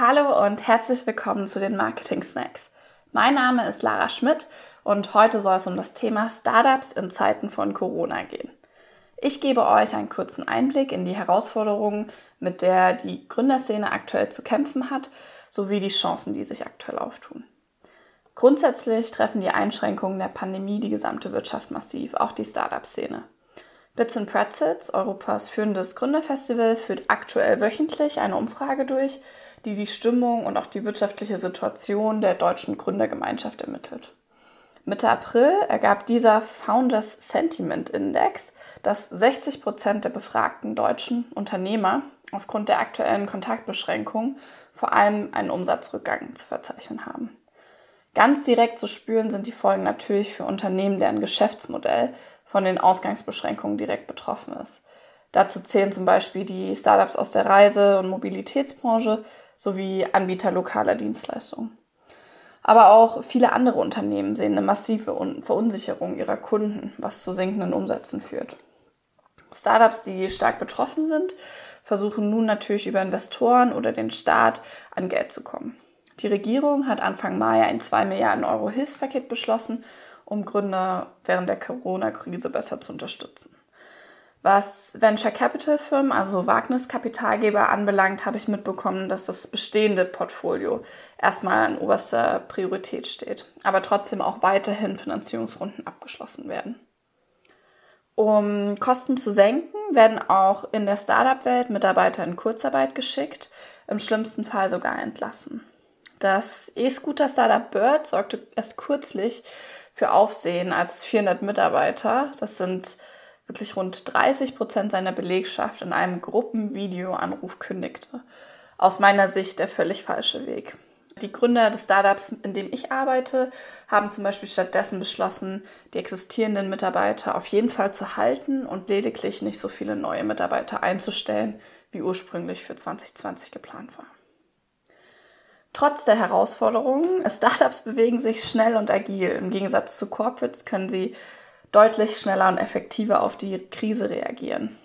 Hallo und herzlich willkommen zu den Marketing Snacks. Mein Name ist Lara Schmidt und heute soll es um das Thema Startups in Zeiten von Corona gehen. Ich gebe euch einen kurzen Einblick in die Herausforderungen, mit der die Gründerszene aktuell zu kämpfen hat, sowie die Chancen, die sich aktuell auftun. Grundsätzlich treffen die Einschränkungen der Pandemie die gesamte Wirtschaft massiv, auch die Startup-Szene. Bits and Pretzels, Europas führendes Gründerfestival, führt aktuell wöchentlich eine Umfrage durch, die die Stimmung und auch die wirtschaftliche Situation der deutschen Gründergemeinschaft ermittelt. Mitte April ergab dieser Founders Sentiment Index, dass 60 Prozent der befragten deutschen Unternehmer aufgrund der aktuellen Kontaktbeschränkungen vor allem einen Umsatzrückgang zu verzeichnen haben. Ganz direkt zu spüren sind die Folgen natürlich für Unternehmen, deren Geschäftsmodell von den Ausgangsbeschränkungen direkt betroffen ist. Dazu zählen zum Beispiel die Startups aus der Reise- und Mobilitätsbranche sowie Anbieter lokaler Dienstleistungen. Aber auch viele andere Unternehmen sehen eine massive Verunsicherung ihrer Kunden, was zu sinkenden Umsätzen führt. Startups, die stark betroffen sind, versuchen nun natürlich über Investoren oder den Staat an Geld zu kommen. Die Regierung hat Anfang Mai ein 2 Milliarden Euro Hilfspaket beschlossen, um Gründer während der Corona-Krise besser zu unterstützen. Was Venture Capital Firmen, also Wagniskapitalgeber anbelangt, habe ich mitbekommen, dass das bestehende Portfolio erstmal an oberster Priorität steht, aber trotzdem auch weiterhin Finanzierungsrunden abgeschlossen werden. Um Kosten zu senken, werden auch in der Startup-Welt Mitarbeiter in Kurzarbeit geschickt, im schlimmsten Fall sogar entlassen. Das E-Scooter-Startup Bird sorgte erst kürzlich für Aufsehen als 400 Mitarbeiter, das sind wirklich rund 30 Prozent seiner Belegschaft in einem Gruppenvideoanruf kündigte. Aus meiner Sicht der völlig falsche Weg. Die Gründer des Startups, in dem ich arbeite, haben zum Beispiel stattdessen beschlossen, die existierenden Mitarbeiter auf jeden Fall zu halten und lediglich nicht so viele neue Mitarbeiter einzustellen, wie ursprünglich für 2020 geplant war. Trotz der Herausforderungen, Startups bewegen sich schnell und agil. Im Gegensatz zu Corporates können sie deutlich schneller und effektiver auf die Krise reagieren.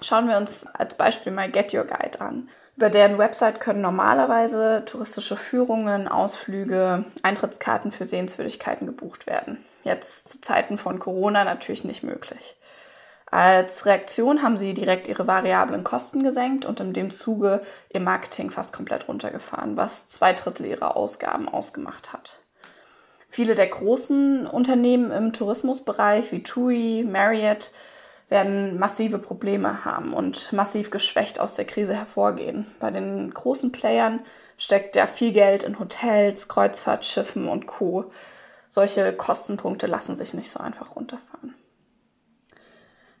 Schauen wir uns als Beispiel mal Get Your Guide an. Über deren Website können normalerweise touristische Führungen, Ausflüge, Eintrittskarten für Sehenswürdigkeiten gebucht werden. Jetzt zu Zeiten von Corona natürlich nicht möglich. Als Reaktion haben sie direkt ihre variablen Kosten gesenkt und in dem Zuge ihr Marketing fast komplett runtergefahren, was zwei Drittel ihrer Ausgaben ausgemacht hat. Viele der großen Unternehmen im Tourismusbereich wie TUI, Marriott werden massive Probleme haben und massiv geschwächt aus der Krise hervorgehen. Bei den großen Playern steckt ja viel Geld in Hotels, Kreuzfahrtschiffen und Co. Solche Kostenpunkte lassen sich nicht so einfach runterfahren.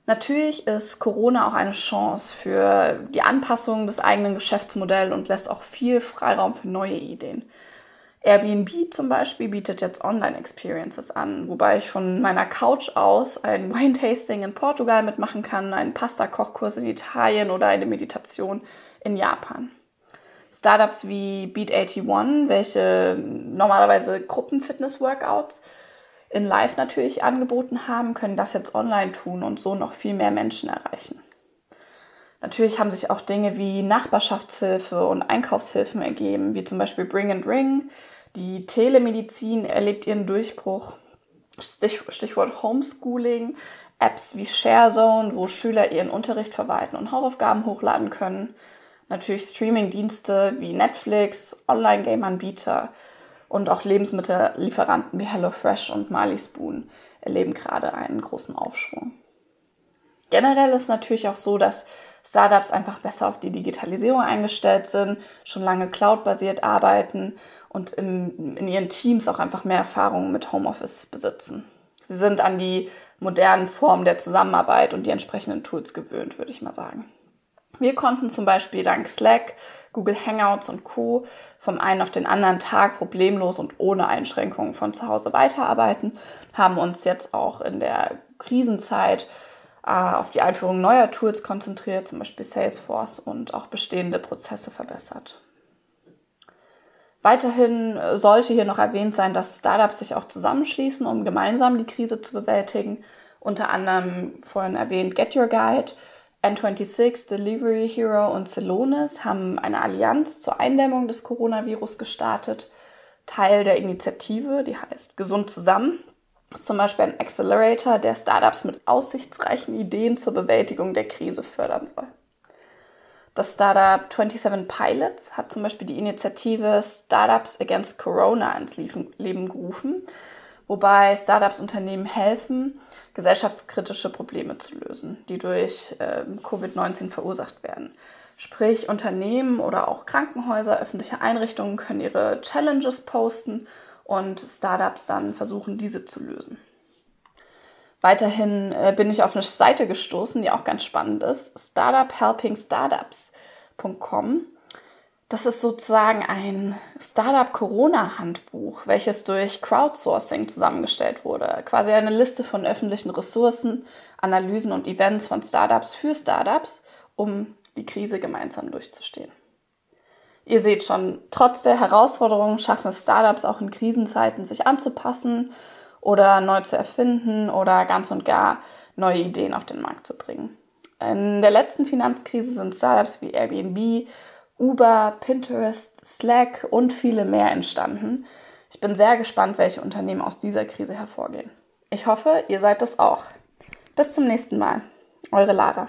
Natürlich ist Corona auch eine Chance für die Anpassung des eigenen Geschäftsmodells und lässt auch viel Freiraum für neue Ideen. Airbnb zum Beispiel bietet jetzt Online-Experiences an, wobei ich von meiner Couch aus ein Wine-Tasting in Portugal mitmachen kann, einen Pasta-Kochkurs in Italien oder eine Meditation in Japan. Startups wie Beat81, welche normalerweise Gruppenfitness-Workouts in Live natürlich angeboten haben, können das jetzt online tun und so noch viel mehr Menschen erreichen. Natürlich haben sich auch Dinge wie Nachbarschaftshilfe und Einkaufshilfen ergeben, wie zum Beispiel Bring and Ring. Die Telemedizin erlebt ihren Durchbruch. Stichwort Homeschooling, Apps wie ShareZone, wo Schüler ihren Unterricht verwalten und Hausaufgaben hochladen können. Natürlich Streamingdienste wie Netflix, Online-Game-Anbieter und auch Lebensmittellieferanten wie HelloFresh und Marley Spoon erleben gerade einen großen Aufschwung. Generell ist es natürlich auch so, dass Startups einfach besser auf die Digitalisierung eingestellt sind, schon lange cloud-basiert arbeiten und im, in ihren Teams auch einfach mehr Erfahrung mit Homeoffice besitzen. Sie sind an die modernen Formen der Zusammenarbeit und die entsprechenden Tools gewöhnt, würde ich mal sagen. Wir konnten zum Beispiel dank Slack, Google Hangouts und Co. vom einen auf den anderen Tag problemlos und ohne Einschränkungen von zu Hause weiterarbeiten, haben uns jetzt auch in der Krisenzeit auf die Einführung neuer Tools konzentriert, zum Beispiel Salesforce und auch bestehende Prozesse verbessert. Weiterhin sollte hier noch erwähnt sein, dass Startups sich auch zusammenschließen, um gemeinsam die Krise zu bewältigen. Unter anderem vorhin erwähnt Get Your Guide, N26, Delivery Hero und Celonis haben eine Allianz zur Eindämmung des Coronavirus gestartet. Teil der Initiative, die heißt Gesund zusammen, ist zum Beispiel ein Accelerator, der Startups mit aussichtsreichen Ideen zur Bewältigung der Krise fördern soll. Das Startup 27 Pilots hat zum Beispiel die Initiative Startups Against Corona ins Leben gerufen, wobei Startups Unternehmen helfen, gesellschaftskritische Probleme zu lösen, die durch äh, Covid-19 verursacht werden. Sprich, Unternehmen oder auch Krankenhäuser, öffentliche Einrichtungen können ihre Challenges posten und Startups dann versuchen, diese zu lösen. Weiterhin äh, bin ich auf eine Seite gestoßen, die auch ganz spannend ist, startuphelpingstartups.com. Das ist sozusagen ein Startup-Corona-Handbuch, welches durch Crowdsourcing zusammengestellt wurde. Quasi eine Liste von öffentlichen Ressourcen, Analysen und Events von Startups für Startups, um die Krise gemeinsam durchzustehen. Ihr seht schon, trotz der Herausforderungen schaffen es Startups auch in Krisenzeiten, sich anzupassen oder neu zu erfinden oder ganz und gar neue Ideen auf den Markt zu bringen. In der letzten Finanzkrise sind Startups wie Airbnb Uber, Pinterest, Slack und viele mehr entstanden. Ich bin sehr gespannt, welche Unternehmen aus dieser Krise hervorgehen. Ich hoffe, ihr seid das auch. Bis zum nächsten Mal. Eure Lara.